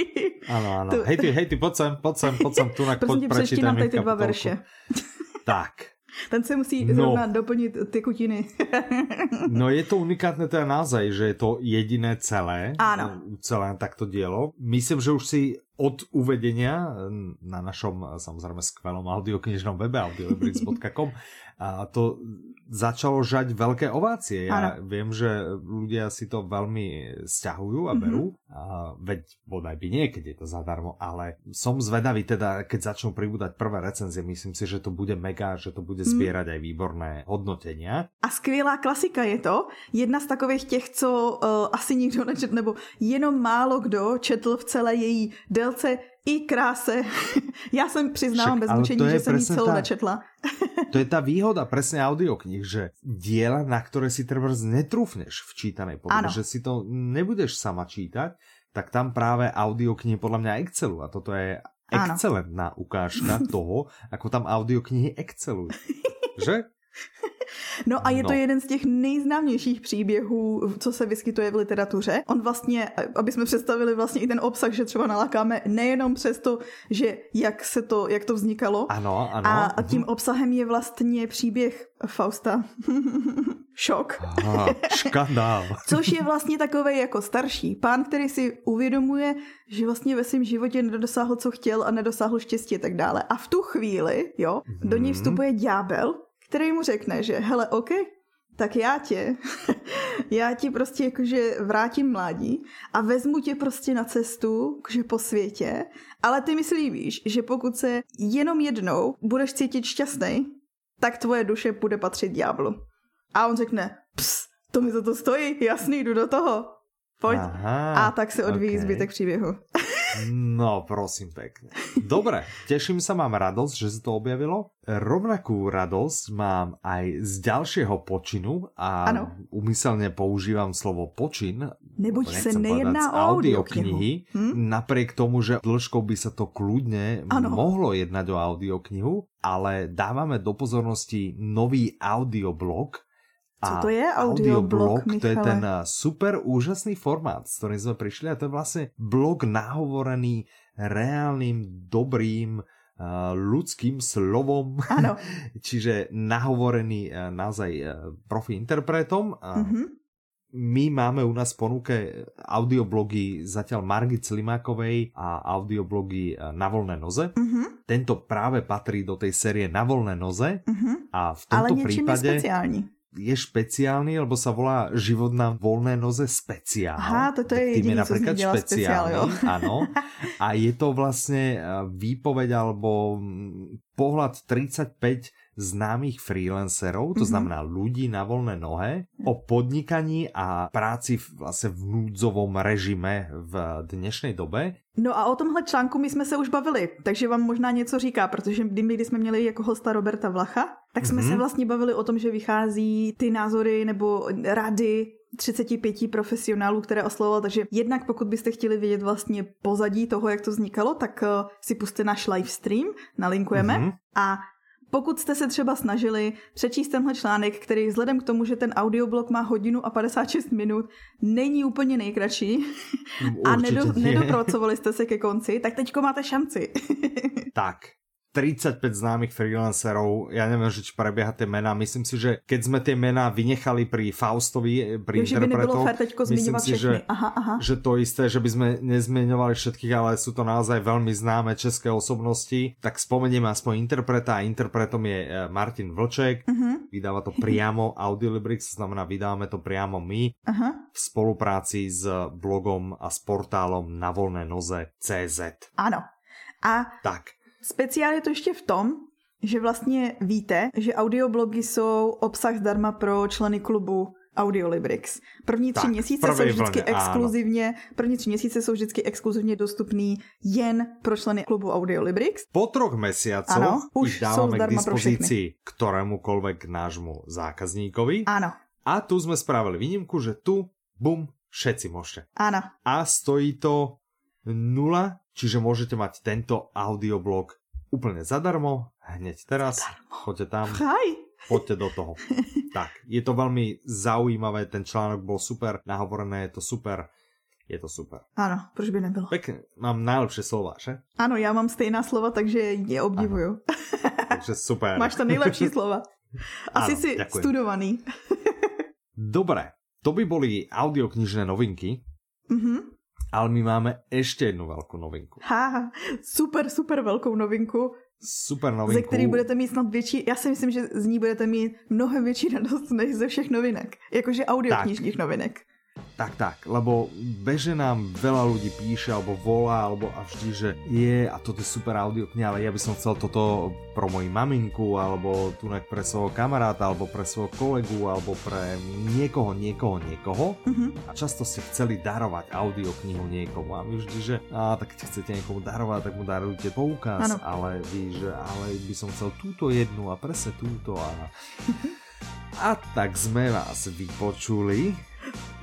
Ano, ano. To... Hej ty, hej ty, pojď sem, pojď sem, pojď sem, tu na Prosím tě, nám tady ty dva verše. Tak, ten se musí no. zrovna doplnit ty kutiny. no je to unikátne teda naozaj, že je to jediné celé. Áno. Celé takto dielo. Myslím, že už si od uvedenia na našom samozrejme skvelom audioknižnom webe audiolibrix.com a to začalo žať veľké ovácie. Ja ano. viem, že ľudia si to veľmi stiahujú a mhm. berú. Mm-hmm. A veď bodaj by nie, keď je to zadarmo, ale som zvedavý teda, keď začnú pribúdať prvé recenzie, myslím si, že to bude mega, že to bude mhm. zbierať mm. aj výborné hodnotenia. A skvělá klasika je to. Jedna z takových těch, co uh, asi nikdo nečetl, nebo jenom málo kdo četl v celé její délce i kráse. Já jsem přiznávám bez mučení, že jsem ji celou tá, nečetla. to je ta výhoda presne audioknih, že diela, na ktoré si treba netrúfneš v čítanej podobe, že si to nebudeš sama čítať, tak tam práve audioknihy podľa mňa excelu a toto je excelentná ukážka toho, ako tam audioknihy excelujú. Že? No a je No. to jeden z těch nejznámějších příběhů, co se vyskytuje v literatuře. On vlastně, aby jsme představili vlastně i ten obsah, že třeba nalákáme nejenom přes to, že jak se to, jak to vznikalo, Ano, ano. a, a tím obsahem je vlastně příběh Fausta. Šok. Aha, škandál. Což je vlastně takový jako starší pán, který si uvědomuje, že vlastně ve svém životě nedosáhl, co chtěl a nedosáhl štěstí a tak dále. A v tu chvíli, jo, do něj Mhm. vstupuje ďábel, který mu řekne, že hele, OK, tak já tě, já ti prostě jakože vrátím mládí a vezmu tě prostě na cestu jakože po světě, ale ty mi slíbíš, že pokud se jenom jednou budeš cítit šťastný, tak tvoje duše bude patřit ďáblu. A on řekne, ps, to mi za to stojí, jasný, jdu do toho. Pojď. Aha, A tak se odvíjí ok. zbytek příběhu. No, prosím pekne. Dobre, teším sa, mám radosť, že sa to objavilo. Rovnakú radosť mám aj z ďalšieho počinu a Ano. umyselne používam slovo počin. Neboť se nejedná o audioknihu. Hm? Napriek tomu, že dĺžkou by sa to kľudne Ano. mohlo jednať o audioknihu, ale dávame do pozornosti nový audioblog, Co to je audioblog, to je ten eh, super úžasný formát, s ktorým sme prišli a to je vlastne blog nahovorený reálnym, dobrým, eh, ľudským slovom, Ano. čiže nahovorený eh, naozaj profi interpretom. A Mhm. My máme u nás ponuke audioblogy zatiaľ Margit Slimákovej a audioblogy Na voľné noze. Mhm. Tento práve patrí do tej série Na voľné noze Mhm. a v Ale tomto je prípade speciální. Je špeciálny, lebo sa volá Život na voľné noze speciál. Aha, to- to je jediný, co z nich dělá speciál, jo. Áno. A je to vlastne eh, výpoveď alebo pohľad 35 známych freelancerov, to Mhm. znamená ľudí na voľné nohe, o podnikaní a práci v, vlastne v núdzovom režime v dnešnej dobe. No a o tomhle článku my jsme se už bavili, takže vám možná něco říká, protože kdyby, když jsme měli jako hosta Roberta Vlacha, tak jsme Mhm. se vlastně bavili o tom, že vychází ty názory nebo rady 35 profesionálů, které oslovoval, takže jednak pokud byste chtěli vědět vlastně pozadí toho, jak to vznikalo, tak eh, si puste náš livestream, nalinkujeme. Mhm. A pokud jste se třeba snažili přečíst tenhle článek, který vzhledem k tomu, že ten audioblog má hodinu a 56 minut, není úplně nejkratší a Určite nedo, nedopracovali jste se ke konci, tak teďko máte šanci. Tak, 35 známych freelancerov, ja neviem, že či prebieha tie mená, myslím si, že keď sme tie mená vynechali pri Faustovi, pri nebylo interpretoch, myslím si, že. Aha, aha. že to isté, že by sme nezmeňovali všetkých, ale sú to naozaj veľmi známe české osobnosti, tak spomeniem aspoň interpreta a interpretom je eh, Martin Vlček, Mhm, vydáva to priamo Audiolibrix, to znamená vydávame to priamo my aha. v spolupráci s blogom a s portálom na voľné noze CZ. Ano. A Tak, speciál je to ještě v tom, že vlastně víte, že audioblogy jsou obsah zdarma pro členy klubu Audiolibrix. První tři Tak, měsíce jsou vždycky vlně, ano. exkluzivně, první tři měsíce jsou vždycky exkluzivně dostupný jen pro členy klubu Audiolibrix. Po troch mesiacoch Ano, už sú k dispozícii ktorémukoľvek nášmu zákazníkovi. Ano, A tu sme spravili výnimku, že tu, bum, všetci môžete. ano. A stojí to nula, čiže môžete mať tento audioblog úplne zadarmo, hneď teraz, choďte tam, Chaj. poďte do toho. tak, je to veľmi zaujímavé, ten článok bol super, nahovorené je to super, je to super. Ano, proč by nebylo? Pekne, mám najlepšie slova, že? Ano, já mám stejná slova, takže je obdivuju. Takže super. Máš to nejlepší slova. Asi Ano, si ďakujem. studovaný. Dobre, to by boli audioknižné novinky, Mhm. Ale my máme ešte jednu veľkú novinku. Ha, super, super velkou novinku, Super ze novinku. který budete mít snad větší, já si myslím, že z ní budete mít mnohem větší radost než ze všech novinek. Jakože audioknižních novinek. Tak, tak, lebo beže nám veľa ľudí píše, alebo volá, alebo a vždy, že je, a toto je super audiokniha, ale ja by som chcel toto pro moji maminku, alebo tunak pre svojho kamaráta, alebo pre svojho kolegu, alebo pre niekoho, niekoho, niekoho. Mhm. A často ste chceli darovať audioknihu niekomu a my vždy, že a tak keď chcete niekomu darovať, tak mu darujte poukaz, Áno. ale vy, že ale by som chcel túto jednu a presne túto a... A tak sme vás vypočuli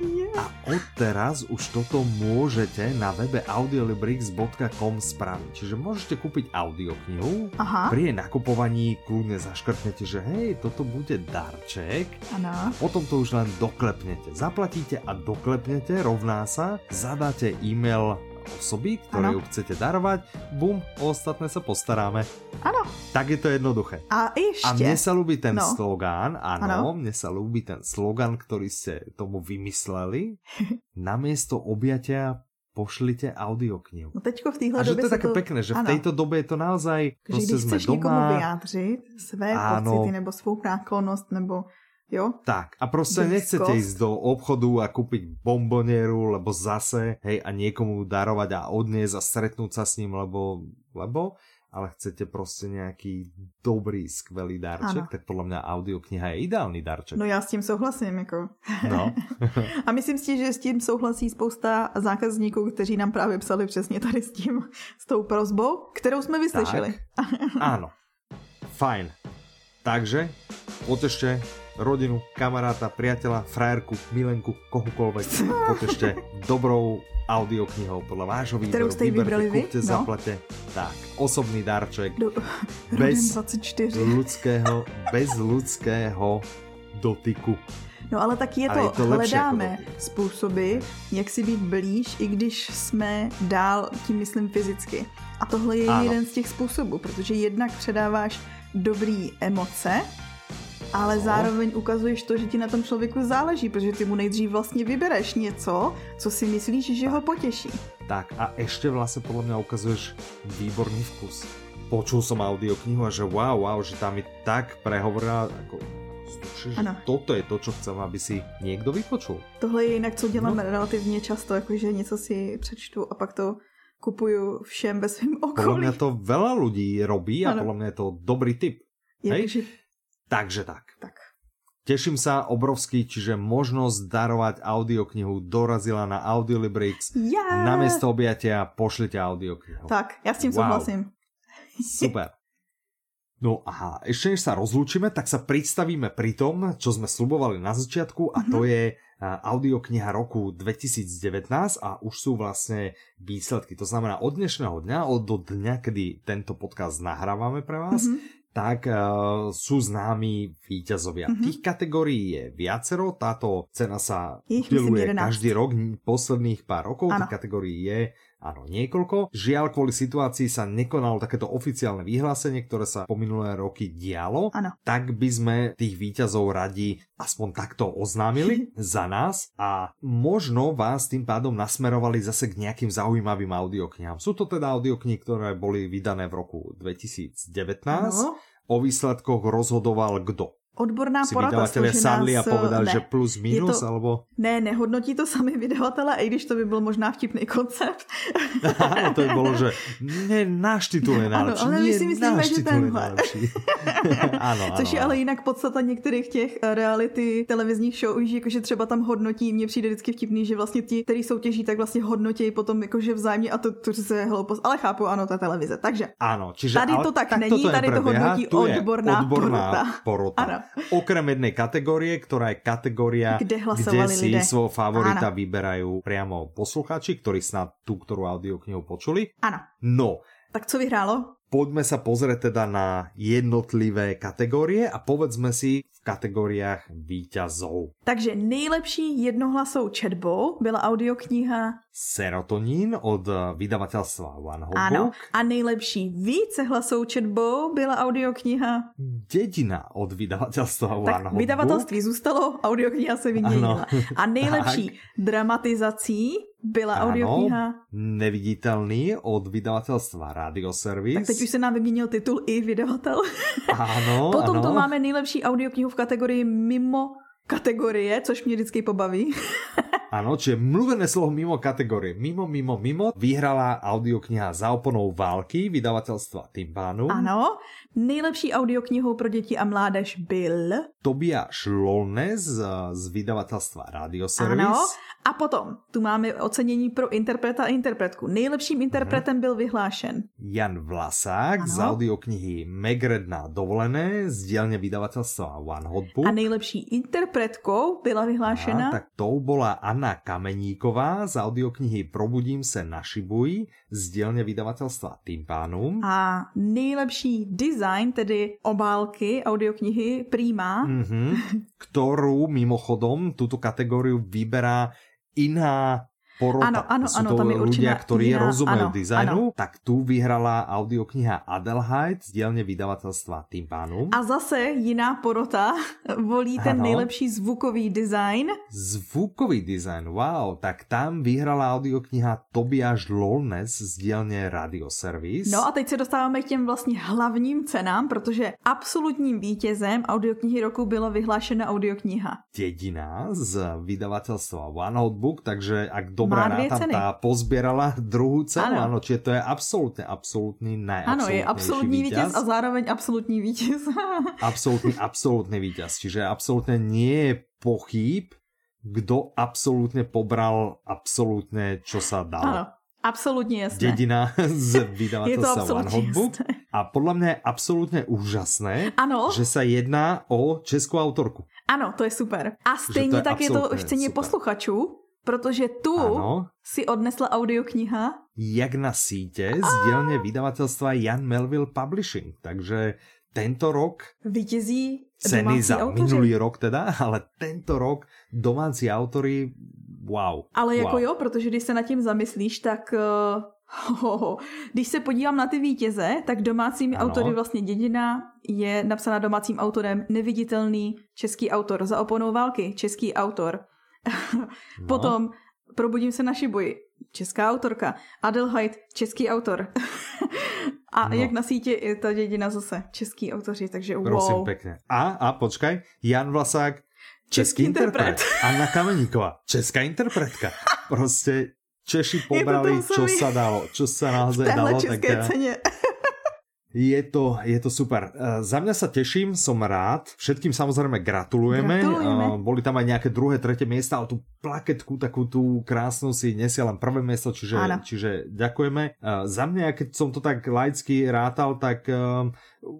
Yeah. A odteraz už toto môžete na webe audiolibrix.com spraviť. Čiže môžete kúpiť audioknihu, Aha. pri jej nakupovaní kľudne zaškrtnete, že hej, toto bude darček. Ano. Potom to už len doklepnete. Zaplatíte a doklepnete, rovná sa, zadáte e-mail osoby, ktoré Ano. ju chcete darovať, bum, o ostatné sa postaráme. Ano. Tak je to jednoduché. A ještě. A mne sa ľúbi ten No. slogán, áno, Ano. mne sa ľúbi ten slogán, ktorý ste tomu vymysleli. Namiesto objatia pošlite audioknihu. No teďko v téhle A že době to je také to... pekné, že v ano. tejto dobe je to naozaj, že když sme chceš někomu doma, vyjádřit své Áno. pocity nebo svou náklonnost nebo jo, Tak, a Blízkosť. nechcete ísť do obchodu a kúpiť bombonieru, lebo zase, hej, a niekomu darovať a odniesť a stretnúť sa s ním, lebo, lebo, ale chcete proste nejaký dobrý, skvelý darček, Áno. tak podľa mňa audiokniha je ideálny darček. no já s tím souhlasím, jako. No. A myslím si, že s tím souhlasí spousta zákazníků, kteří nám právě psali přesně tady s tím, s tou prozbou, kterou jsme vyslyšeli. Áno. Fajn. Takže, potešte rodinu, kamaráta, priateľa, frajerku, milenku, kohokoľvek, potešte dobrou audioknihou podľa vášho výberu. Kterou jste vybrali vy? No. zaplate. Tak, osobný darček Do, Bez- Rodin 24. ľudského, bez ľudského dotyku. No ale tak je Ale to, je to lepší hledáme jako dotyk. způsoby, jak si být blíž, i když jsme dál, tím myslím fyzicky. A tohle je Ano. jeden z těch způsobů, protože jednak předáváš dobrý emoce, ale No. zároveň ukazuješ to, že ti na tom člověku záleží, protože ty mu nejdřív vlastně vybereš něco, co si myslíš, že ho potěší. Tak a ešte vlastne podľa mňa ukazuješ výborný vkus. Počul som audioknihu a že wow, wow, že tam mi tak prehovorila, ako, slušaj, že Ano. toto je to, čo chcem, aby si niekto vypočul. Tohle je jinak, co dělám No. relativně často, jakože něco si přečtu a pak to kupuju všem ve svém Podľa okolí. mňa to veľa ľudí robí a Ano. podľa mňa je to dobrý tip. hej? Jakože, Takže tak. tak. Teším sa obrovsky, čiže možnosť darovať audioknihu dorazila na Audiolibrix. Yeah! Namiesto objatia pošlite audioknihu. Tak, já s tím Wow. souhlasím. Super. No a ešte než sa rozlúčime, tak sa predstavíme pri tom, čo sme slubovali na začiatku a to je a, audiokniha roku 2019 a už sú vlastne výsledky. To znamená od dnešného dňa, od do dňa, kedy tento podcast nahrávame pre vás, Mhm. Tak uh, sú známi víťazovia. Mhm. Tých kategórií je viacero, táto cena sa Je ich, myslím, udeluje 11. každý rok, posledných pár rokov, Áno. tých kategórií je áno, niekoľko. Žiaľ, kvôli situácii sa nekonalo takéto oficiálne vyhlásenie, ktoré sa po minulé roky dialo. Áno. Tak by sme tých víťazov radi aspoň takto oznámili za nás a možno vás tým pádom nasmerovali zase k nejakým zaujímavým audioknihám. Sú to teda audioknihy, ktoré boli vydané v roku 2019. Ano. O výsledkoch rozhodoval kdo? Odborná Si porada vydavatelia složená sadli a povedali, ne. že plus minus, to- alebo... Ne, nehodnotí to sami vydavatele, i když to by byl možná vtipný koncept. Áno, to by bolo, že ne, náš titul je Ano, najlepší. ale my si myslíme, že tenhle. áno, áno. Což je ale jinak podstata některých těch eh, reality televizních show, že jakože třeba tam hodnotí, mně přijde vždycky vtipný, že vlastně ti, kteří soutěží, tak vlastně hodnotí potom jakože vzájemně a to, to je hloupost, ale chápu, ano, ta televize. Takže Áno, čiže... Tady ale to tak takto není, tady to hodnotí odborná odborná porota. porota. Okrem jednej kategórie, ktorá je kategória, Kde kde si lidé. svojho favorita Áno. vyberajú priamo posluchači, ktorí snad tú, ktorú audioknihu počuli. ano. No, Tak co vyhrálo? Poďme sa pozrieť teda na jednotlivé kategórie a povedzme si v kategóriách výťazov. Takže nejlepší jednohlasou četbou byla audiokniha Serotonín od eh, vydavateľstva One Hot Ano. Book, A nejlepší vícehlasou četbou byla audiokniha. Dedina od vydavateľstva One Tak Hot vydavatelství zůstalo, audiokniha se vyměnila. A nejlepší dramatizací byla Áno, audiokniha. neviditeľný od vydavateľstva Radioservice. Tak teď už se nám vyměnil titul i vydavatel. Áno, Potom áno. tu máme nejlepší audioknihu v kategorii mimo kategorie, což mě vždycky pobaví. Áno, čiže mluvené slovo mimo kategórie. Mimo, mimo, mimo. Vyhrala audiokniha Za oponou války vydavateľstva Timpánu. Ano. Nejlepší audioknihou pro děti a mládež byl... Tobias Lolnes z vydavatelstva Radio Service. Ano. A potom tu máme ocenění pro interpreta a interpretku. Nejlepším interpretem byl vyhlášen Jan Vlasák Ano. z audioknihy Megred na dovolené z dielne vydavateľstva One Hot Book. a nejlepší interpretkou byla vyhlášena... A, tak tou bola Anna Kameníková z audioknihy Probudím se na Šibuji z dielne vydavateľstva Timpánum. A nejlepší design, tedy obálky audioknihy Prima, Mhm. Ktorú mimochodom túto kategóriu vyberá iná porota. Ano, ano, Sú ano, to tam je ľudia, ktorí iná- rozumejú ano, dizajnu. Tak tu vyhrala audiokniha Adelheid z dielne vydavateľstva Timpánum. A zase jiná porota volí ten Ano. nejlepší zvukový design. Zvukový dizajn, wow, tak tam vyhrala audiokniha Tobias Lolnes z dielne Radio Service. No a teď se dostáváme k těm vlastně hlavním cenám, protože absolutním vítězem audioknihy roku byla vyhlášena audiokniha. Dedina z vydavateľstva One Hot Book, takže ak dobrá Má dvě ráta, ceny. tá pozbierala druhú cenu, Ano. áno, čiže to je absolútne, absolútny Ano, je absolutní vítěz víťaz. a zároveň absolutní vítěz. Absolútny, absolútny víťaz, čiže absolútne nie je pochýb, kto absolútne pobral absolútne, čo sa dalo. ano, absolutně jasné. Dedina z Je to vydavateľstva One absolutně Hot Book. A podľa mňa je absolútne úžasné, Ano, že sa jedná o českou autorku. ano, to je super. A to stejně je tak je to absolutně v ceně posluchačů, protože tu Áno, si odnesla audiokniha. jak na síte z dielne vydavateľstva Jan Melville Publishing. Takže tento rok Vítězí ceny za autoři. minulý rok teda, ale tento rok domácí autory, wow. Ale jako wow. jo, protože když se nad tím zamyslíš, tak uh, ho, když se podívám na ty vítěze, tak domácími Ano. autory vlastně Dědina je napsána domácím autorem neviditelný český autor. Za oponou války český autor. No. Potom Probudím se na Šibuji, česká autorka. Adelheid, český autor. A No. jak na síti je ta dědina zase, český autoři, takže Prosím wow. pekne. A, a počkaj, Jan Vlasák, český, Český interpret. interpret. Anna Kameníková, česká interpretka. Prostě Češi pobrali, čo sa dalo, čo sa V naozaj téhle dalo. české eh, ceně. Je to, je to super. Uh, za mňa sa teším, som rád. Všetkým samozrejme gratulujeme. Gratulujeme. Uh, boli tam aj nejaké druhé, tretie miesta, ale tú plaketku takú tú krásnu si nesie len prvé miesto, čiže, čiže ďakujeme. Uh, za mňa, keď som to tak laicky rátal, tak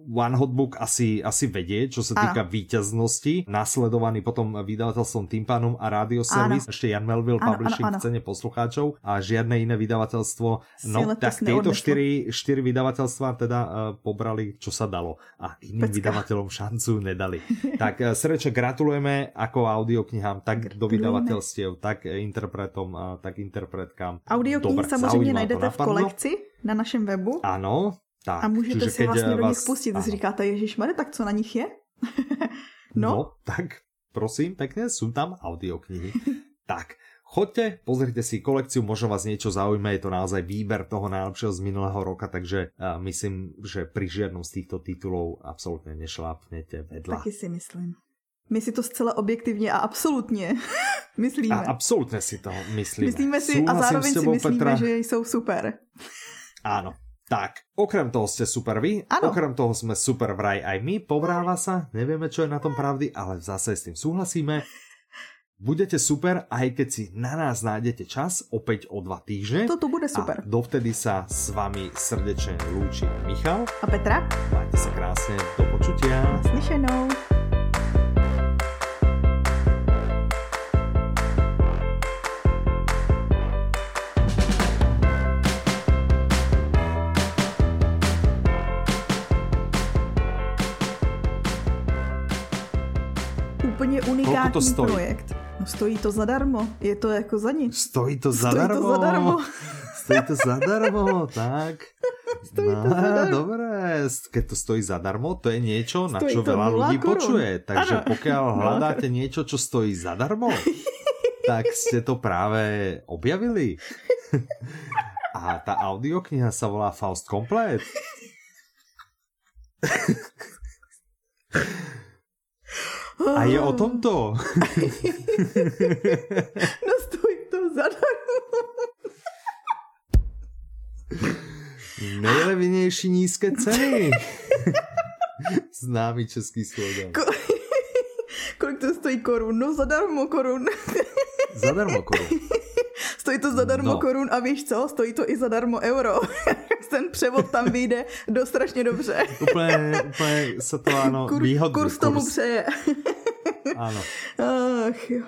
One Hot Book asi, asi vedie, čo sa týka víťaznosti. Nasledovaný potom vydavateľstvom Timpanom a Radio Service. Ešte Jan Melville Áno, Publishing áno, áno. v cene poslucháčov a žiadne iné vydavateľstvo. No, tak tieto štyri, štyri vydavateľstva teda uh, pobrali, čo sa dalo. A iným Pecka. vydavateľom šancu nedali. tak uh, srdečne gratulujeme ako audioknihám, tak do Gratulujeme. vydavateľstiev, tak interpretom, a tak interpretkám. Audioknihy samozřejmě najdete v kolekci na našem webu. Áno, tak. A můžete si vlastně eh, do nich pustit. Si říkáte, Ježíš tak co na nich je? No. no, tak prosím, pekne, sú tam audioknihy. tak, choďte, pozrite si kolekciu, možno vás niečo zaujme, je to naozaj výber toho najlepšieho z minulého roka, takže myslím, že pri žiadnom z týchto titulov absolútne nešlápnete vedľa. taky si myslím. My si to zcela objektivně a absolutně myslíme. A absolútne si to myslíme. myslíme si a zároveň s si tebou, myslíme, Petra. že jsou super. Áno. Tak, okrem toho ste super vy, Áno. okrem toho sme super vraj aj my, povráva sa, nevieme, čo je na tom pravdy, ale zase s tým súhlasíme. Budete super, aj keď si na nás nájdete čas, opäť o dva týždne. To tu bude super. A dovtedy sa s vami srdečne lúči Michal. A Petra? Majte sa krásne, do počutia. Slyšenou. Unikátní to stojí? projekt. No stojí to zadarmo, je to jako za nic. Stojí to Stojí to zadarmo. zadarmo. Stojí to zadarmo, tak. Stojí to no, zadarmo. Dobré, keď to stojí zadarmo, to je niečo, na Stojí čo to veľa ľudí počuje. Takže Áno. pokiaľ hľadáte niečo, čo stojí zadarmo, tak ste to práve objavili. A tá audiokniha sa volá Faust Komplet. A je o tomto. No stojí zadarmo. Nejlevnější nízké ceny. Známý český slogan. Ko- Kolik to stojí korun? No zadarmo korun. Zadarmo korun. Stojí to zadarmo No. korun a víš co? Stojí to i zadarmo euro. Ten převod tam vyjde do strašně dobře. Úplně, úplně se to ano, Kur, výhodný kurz tomu přeje. Ano. Ach jo.